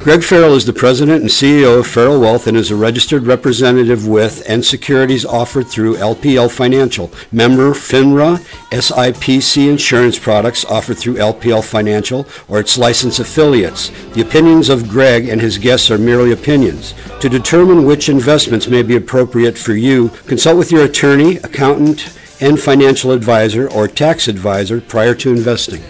Greg Farrell is the president and CEO of Farrell Wealth and is a registered representative with and securities offered through LPL Financial. Member FINRA, SIPC insurance products offered through LPL Financial or its licensed affiliates. The opinions of Greg and his guests are merely opinions. To determine which investments may be appropriate for you, consult with your attorney, accountant, and financial advisor or tax advisor prior to investing.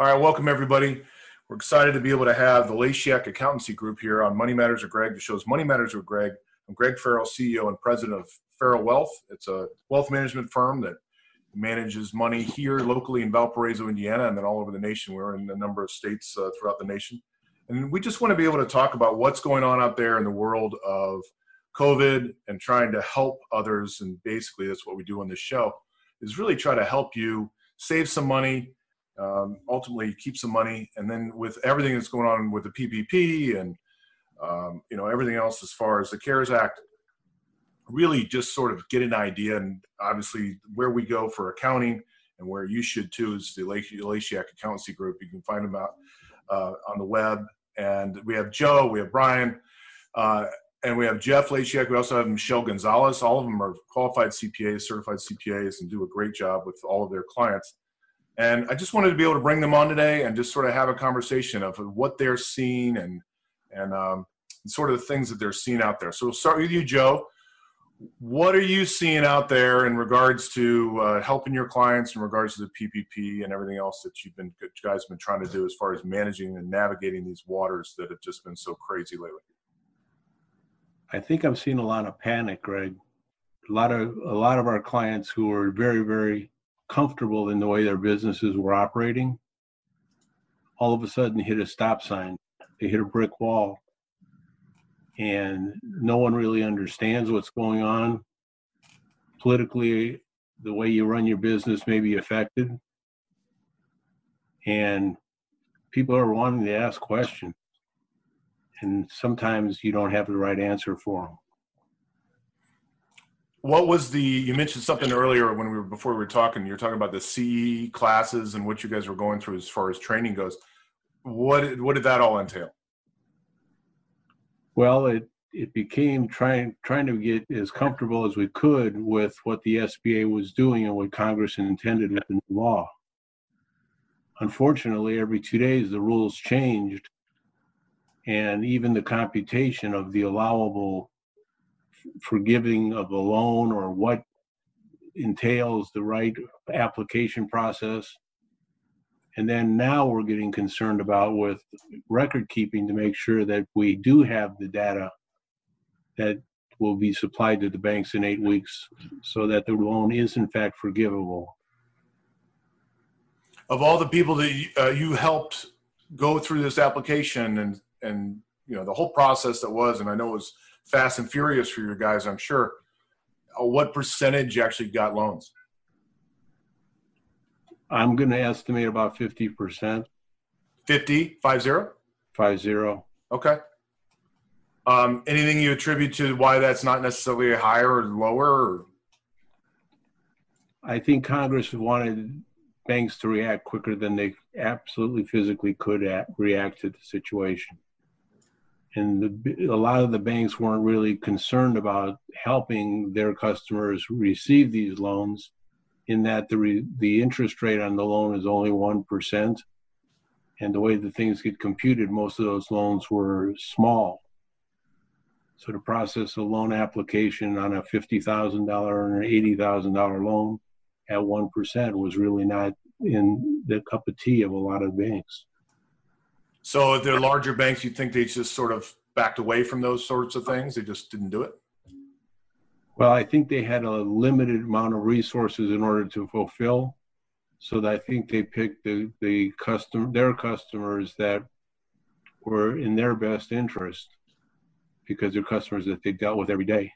All right, welcome everybody. We're excited to be able to have the Laciak Accountancy Group here on Money Matters with Greg. The show's Money Matters with Greg. I'm Greg Farrell, CEO and President of Farrell Wealth. It's a wealth management firm that manages money here locally in Valparaiso, Indiana, and then all over the nation. We're in a number of states uh, throughout the nation. And we just want to be able to talk about what's going on out there in the world of COVID and trying to help others. And basically, that's what we do on this show is really try to help you save some money, um, ultimately keep some money, and then with everything that's going on with the PPP and um, you know everything else as far as the CARES Act, really just sort of get an idea. And obviously, where we go for accounting and where you should too is the Laciak Accountancy Group. You can find them out uh, on the web. And we have Joe, we have Brian, uh, and we have Geoff Laciak. We also have Michelle Gonzalez. All of them are qualified CPAs, certified CPAs, and do a great job with all of their clients. And I just wanted to be able to bring them on today and just sort of have a conversation of what they're seeing and and um, sort of the things that they're seeing out there. So we'll start with you, Joe. What are you seeing out there in regards to uh, helping your clients in regards to the PPP and everything else that you've been you guys have been trying to do as far as managing and navigating these waters that have just been so crazy lately? I think I'm seeing a lot of panic, Greg. A lot of a lot of our clients who are very very comfortable in the way their businesses were operating, all of a sudden hit a stop sign. They hit a brick wall. And no one really understands what's going on. Politically, the way you run your business may be affected. And people are wanting to ask questions. And sometimes you don't have the right answer for them what was the you mentioned something earlier when we were before we were talking you're talking about the ce classes and what you guys were going through as far as training goes. What what did that all entail? Well it it became trying trying to get as comfortable as we could with what the sba was doing and what congress intended with the new law. Unfortunately every two days the rules changed and even the computation of the allowable forgiving of a loan or what entails the right application process. And then now we're getting concerned about with record keeping to make sure that we do have the data that will be supplied to the banks in eight weeks so that the loan is in fact forgivable. Of all the people that you, uh, you helped go through this application and, and you know the whole process that was, and I know it was fast and furious for your guys, I'm sure. Uh, what percentage actually got loans? I'm going to estimate about 50%. 50, 5 0? 5 0. Okay. Um, anything you attribute to why that's not necessarily higher or lower? Or? I think Congress wanted banks to react quicker than they absolutely physically could at, react to the situation and the, a lot of the banks weren't really concerned about helping their customers receive these loans in that the re, the interest rate on the loan is only 1% and the way the things get computed most of those loans were small so to process a loan application on a $50,000 or an $80,000 loan at 1% was really not in the cup of tea of a lot of banks. So if they're larger banks, you think they just sort of backed away from those sorts of things? They just didn't do it? Well, I think they had a limited amount of resources in order to fulfill. So I think they picked the, the custom their customers that were in their best interest because they're customers that they dealt with every day.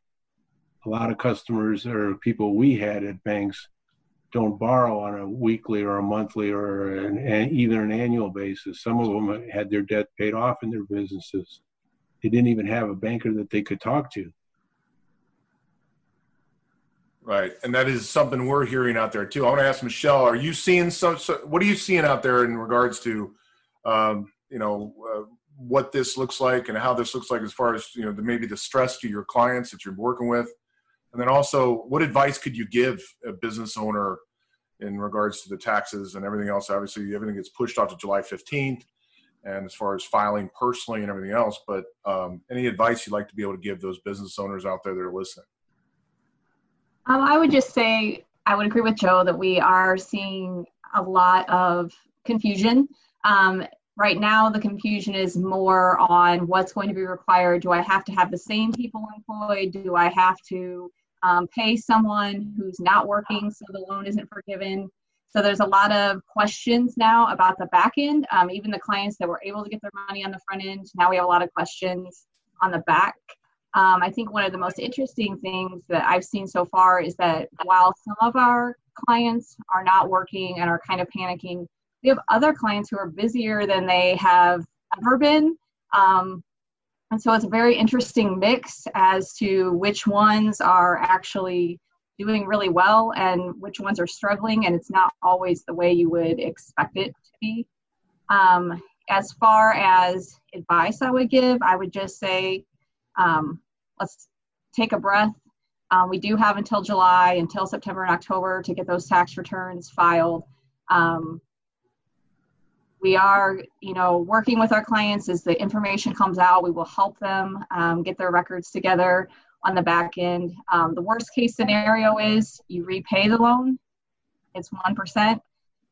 A lot of customers or people we had at banks don't borrow on a weekly or a monthly or an, even an annual basis. Some of them had their debt paid off in their businesses. They didn't even have a banker that they could talk to. Right, and that is something we're hearing out there too. I want to ask Michelle: Are you seeing some? So what are you seeing out there in regards to, um, you know, uh, what this looks like and how this looks like as far as you know, the, maybe the stress to your clients that you're working with, and then also, what advice could you give a business owner in regards to the taxes and everything else? Obviously, everything gets pushed off to July 15th, and as far as filing personally and everything else. But um, any advice you'd like to be able to give those business owners out there that are listening? Um, I would just say I would agree with Joe that we are seeing a lot of confusion. Um, right now, the confusion is more on what's going to be required. Do I have to have the same people employed? Do I have to um, pay someone who's not working so the loan isn't forgiven? So there's a lot of questions now about the back end. Um, even the clients that were able to get their money on the front end, now we have a lot of questions on the back. Um, I think one of the most interesting things that I've seen so far is that while some of our clients are not working and are kind of panicking, we have other clients who are busier than they have ever been. Um, and so it's a very interesting mix as to which ones are actually doing really well and which ones are struggling, and it's not always the way you would expect it to be. Um, as far as advice I would give, I would just say um, let's take a breath. Um, we do have until July, until September and October to get those tax returns filed. Um, we are, you know, working with our clients as the information comes out. We will help them um, get their records together on the back end. Um, the worst case scenario is you repay the loan. It's one percent,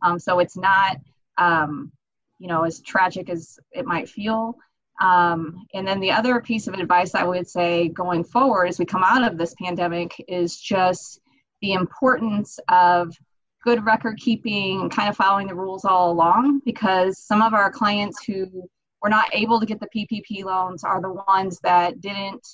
um, so it's not, um, you know, as tragic as it might feel. Um, and then the other piece of advice I would say going forward as we come out of this pandemic is just the importance of good record keeping and kind of following the rules all along because some of our clients who were not able to get the PPP loans are the ones that didn't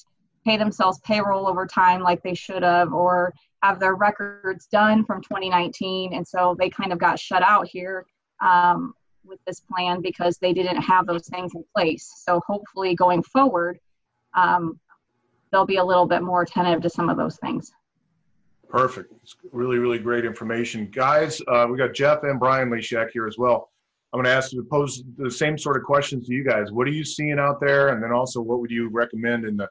pay themselves payroll over time like they should have or have their records done from 2019 and so they kind of got shut out here um, with this plan because they didn't have those things in place. So hopefully going forward, um, they'll be a little bit more attentive to some of those things. Perfect. It's really, really great information. Guys, uh, we got Geoff and Brian Laciak here as well. I'm going to ask you to pose the same sort of questions to you guys. What are you seeing out there? And then also, what would you recommend in the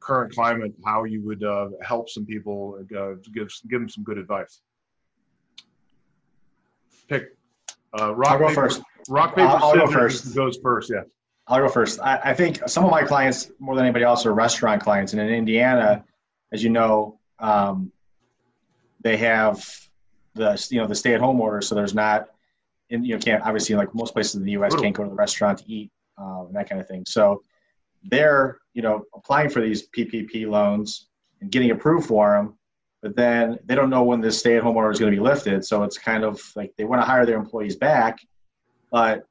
current climate, how you would uh, help some people, uh, give, give them some good advice? Pick. Uh, rock, I'll go paper, first. Rock, paper, I'll- I'll go scissors first. goes first, yeah. I'll go first. I, I think some of my clients, more than anybody else, are restaurant clients. And in Indiana, as you know, um, they have the you know the stay-at-home order, so there's not, and you know can't obviously like most places in the U.S. can't go to the restaurant to eat um, and that kind of thing. So they're you know applying for these PPP loans and getting approved for them, but then they don't know when this stay-at-home order is going to be lifted. So it's kind of like they want to hire their employees back, but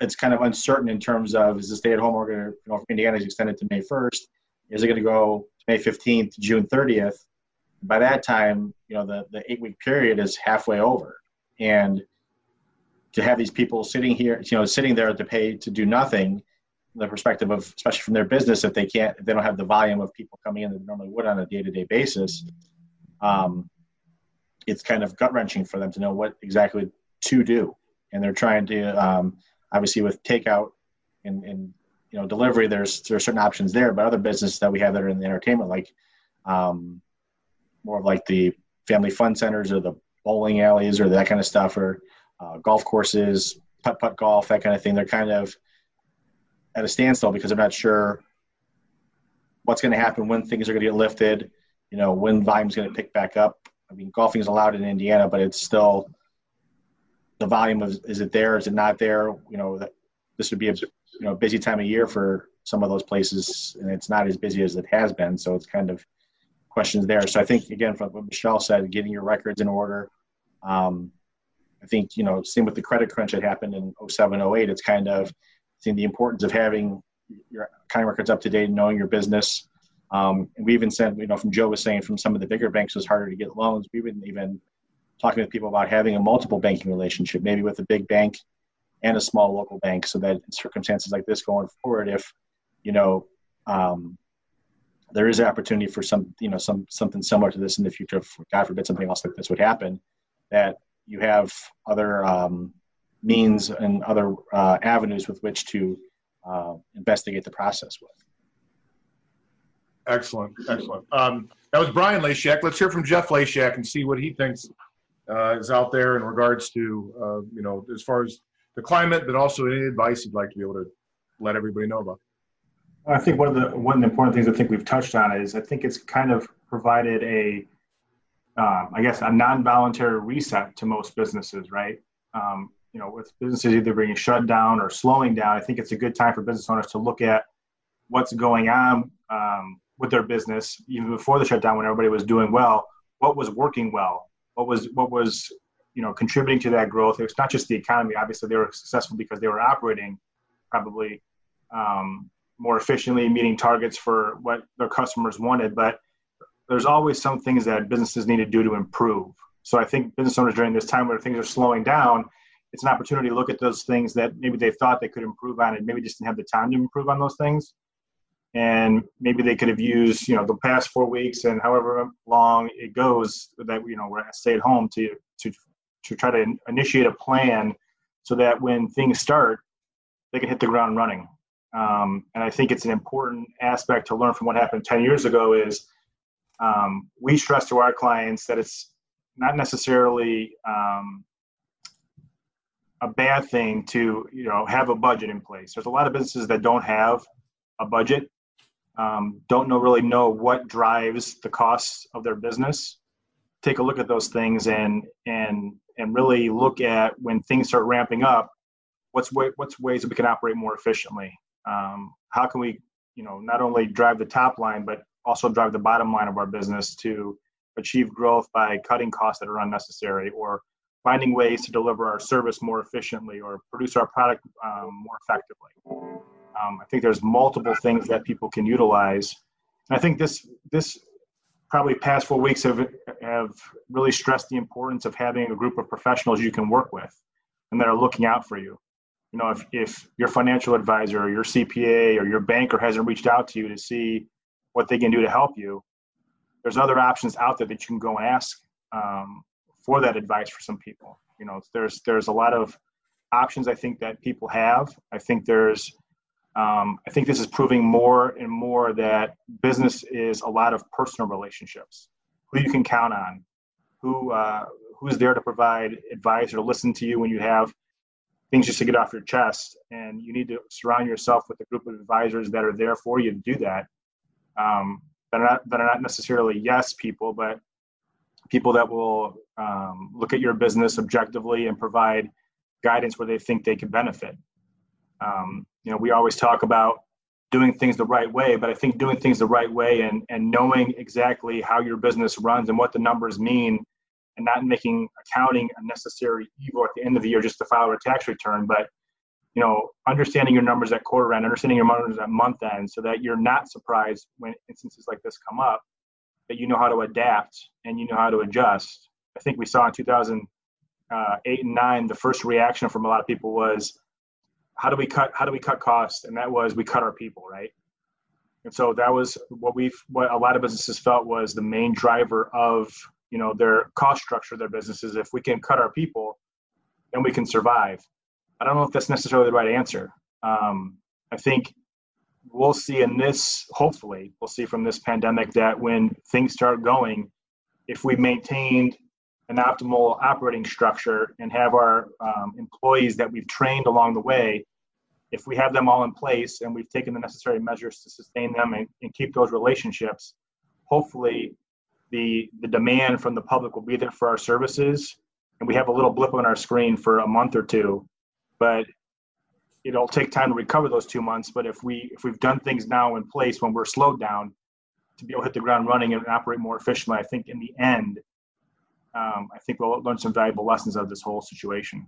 it's kind of uncertain in terms of is the stay-at-home order, you know, Indiana is extended to May 1st, is it going to go May 15th to June 30th? By that time, you know, the, the eight-week period is halfway over, and to have these people sitting here, you know, sitting there to pay to do nothing, the perspective of, especially from their business, if they can't, if they don't have the volume of people coming in that they normally would on a day-to-day basis, um, it's kind of gut wrenching for them to know what exactly to do, and they're trying to. Um, obviously with takeout and, and you know delivery there's there are certain options there but other businesses that we have that are in the entertainment like um, more of like the family fun centers or the bowling alleys or that kind of stuff or uh, golf courses putt putt golf that kind of thing. They're kind of at a standstill because they're not sure what's going to happen when things are going to get lifted you know when volume's going to pick back up. I mean golfing is allowed in indiana but it's still the volume of is it there? Is it not there? You know this would be a you know busy time of year for some of those places and it's not as busy as it has been. So it's kind of questions there. So i think again from what michelle said getting your records in order um, i think you know same with the credit crunch that happened in 07 08 it's kind of seeing the importance of having your accounting records up to date and knowing your business. Um, and we even said you know from joe was saying from some of the bigger banks it was harder to get loans. We even even talking with people about having a multiple banking relationship, maybe with a big bank and a small local bank, so that in circumstances like this going forward, if you know, um, there is an opportunity for some, you know, some something similar to this in the future. If God forbid something else like this would happen, that you have other um, means and other uh, avenues with which to uh, investigate the process with. Excellent, excellent. Um, that was Brian Laciak. Let's hear from Geoff Laciak and see what he thinks uh, is out there in regards to, uh, you know, as far as the climate, but also any advice you'd like to be able to let everybody know about. I think one of the one of the important things I think we've touched on is I think it's kind of provided a, um, I guess, a non-voluntary reset to most businesses, right? Um, you know, with businesses either being shut down or slowing down, I think it's a good time for business owners to look at what's going on um, with their business even before the shutdown when everybody was doing well. What was working well? What was what was you know contributing to that growth? It's not just the economy. Obviously, they were successful because they were operating probably um, more efficiently, meeting targets for what their customers wanted. But there's always some things that businesses need to do to improve. So I think business owners during this time where things are slowing down, it's an opportunity to look at those things that maybe they thought they could improve on and maybe just didn't have the time to improve on those things. And maybe they could have used, you know, the past four weeks and however long it goes that you know we're stay at home to to to try to initiate a plan so that when things start, they can hit the ground running. Um, and I think it's an important aspect to learn from what happened 10 years ago is um, we stress to our clients that it's not necessarily um, a bad thing to you know have a budget in place. There's a lot of businesses that don't have a budget, um, don't know really know what drives the costs of their business. Take a look at those things and and and really look at when things start ramping up, what's way, what's ways that we can operate more efficiently. Um, how can we, you know, not only drive the top line, but also drive the bottom line of our business to achieve growth by cutting costs that are unnecessary or finding ways to deliver our service more efficiently or produce our product um, more effectively. Um, I think there's multiple things that people can utilize. And I think this this probably past four weeks have have really stressed the importance of having a group of professionals you can work with and that are looking out for you you know, if, if your financial advisor or your CPA or your banker hasn't reached out to you to see what they can do to help you, there's other options out there that you can go and ask um, for that advice for some people. You know, there's there's a lot of options I think that people have. I think there's um, I think this is proving more and more that business is a lot of personal relationships. Who you can count on, who uh, who's there to provide advice or listen to you when you have things just to get off your chest. And you need to surround yourself with a group of advisors that are there for you to do that. Um, that are not that are not necessarily yes people, but people that will um, look at your business objectively and provide guidance where they think they can benefit. Um, you know, we always talk about doing things the right way, but I think doing things the right way and, and knowing exactly how your business runs and what the numbers mean and not making accounting a necessary evil at the end of the year just to file a tax return, but you know, understanding your numbers at quarter end, understanding your numbers at month end, so that you're not surprised when instances like this come up, that you know how to adapt and you know how to adjust. I think we saw in 2008 uh, and nine, the first reaction from a lot of people was, "How do we cut? How do we cut costs?" And that was, we cut our people, right? And so that was what we, what a lot of businesses felt was the main driver of you know their cost structure their businesses. If we can cut our people then we can survive. I don't know if that's necessarily the right answer. Um, i think we'll see in this hopefully we'll see from this pandemic that when things start going if we maintained an optimal operating structure and have our um, employees that we've trained along the way if we have them all in place and we've taken the necessary measures to sustain them and, and keep those relationships hopefully the the demand from the public will be there for our services. And we have a little blip on our screen for a month or two but it'll take time to recover those two months. But if we if we've done things now in place when we're slowed down to be able to hit the ground running and operate more efficiently i think in the end um, i think we'll learn some valuable lessons out of this whole situation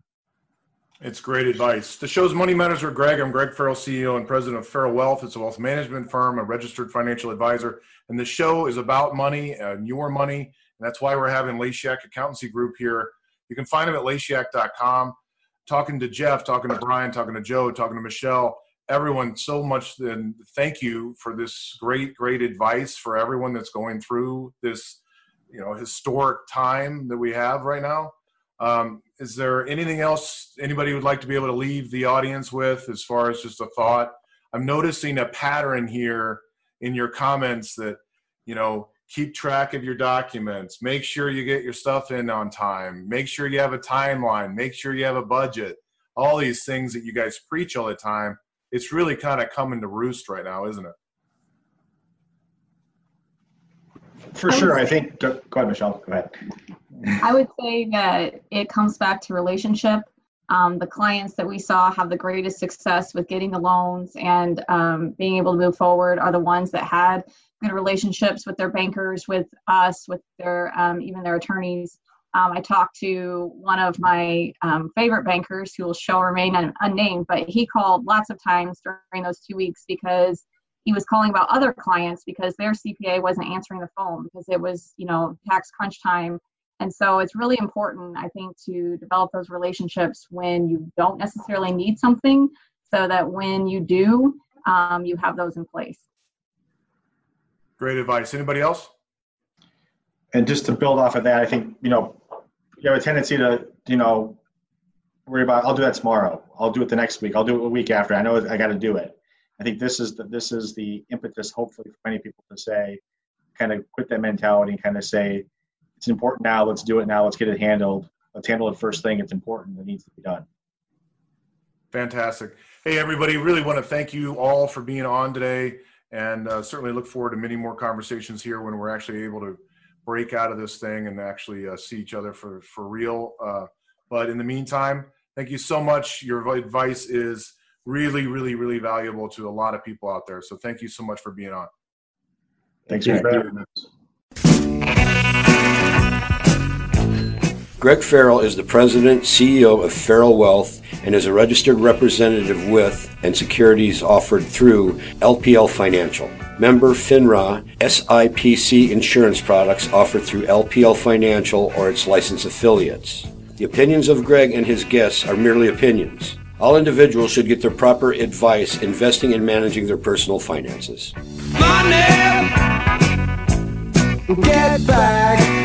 it's great advice. The show's Money Matters with Greg. I'm Greg Farrell, CEO and president of Farrell Wealth. It's a wealth management firm, a registered financial advisor. And the show is about money and your money. And that's why we're having Laciak Accountancy Group here. You can find them at laciak.com. Talking to Geoff, talking to Brian, talking to Joe, talking to Michelle. everyone so much and thank you for this great great advice for everyone that's going through this you know historic time that we have right now um, is there anything else anybody would like to be able to leave the audience with as far as just a thought i'm noticing a pattern here in your comments that you know keep track of your documents make sure you get your stuff in on time make sure you have a timeline make sure you have a budget all these things that you guys preach all the time it's really kind of coming to roost right now, isn't it? For sure. I think, go ahead, Michelle. Go ahead. I would say that it comes back to relationship. Um, the clients that we saw have the greatest success with getting the loans and um, being able to move forward are the ones that had good relationships with their bankers, with us, with their um, even their attorneys. Um, I talked to one of my um, favorite bankers who will show remain un- unnamed, but he called lots of times during those two weeks because he was calling about other clients because their CPA wasn't answering the phone because it was, you know, tax crunch time. And so it's really important, I think, to develop those relationships when you don't necessarily need something so that when you do, um, you have those in place. Great advice. Anybody else? and just to build off of that, I think you know you have a tendency to you know worry about I'll do that tomorrow. I'll do it the next week. I'll do it a week after. I know I got to do it. I think this is the this is the impetus, hopefully, for many people to say, kind of quit that mentality and kind of say, it's important now. Let's do it now. Let's get it handled. Let's handle it first thing. It's important. It needs to be done. Fantastic. Hey, everybody, really want to thank you all for being on today and uh, certainly look forward to many more conversations here when we're actually able to break out of this thing and actually uh, see each other for for real. Uh, but in the meantime, thank you so much. Your advice is really, really, really valuable to a lot of people out there. So thank you so much for being on. Thanks for having us. Greg Farrell is the president, CEO of Farrell Wealth, and is a registered representative with and securities offered through LPL Financial. Member FINRA SIPC insurance products offered through LPL Financial or its licensed affiliates. The opinions of Greg and his guests are merely opinions. All individuals should get their proper advice investing and managing their personal finances. Money, get back.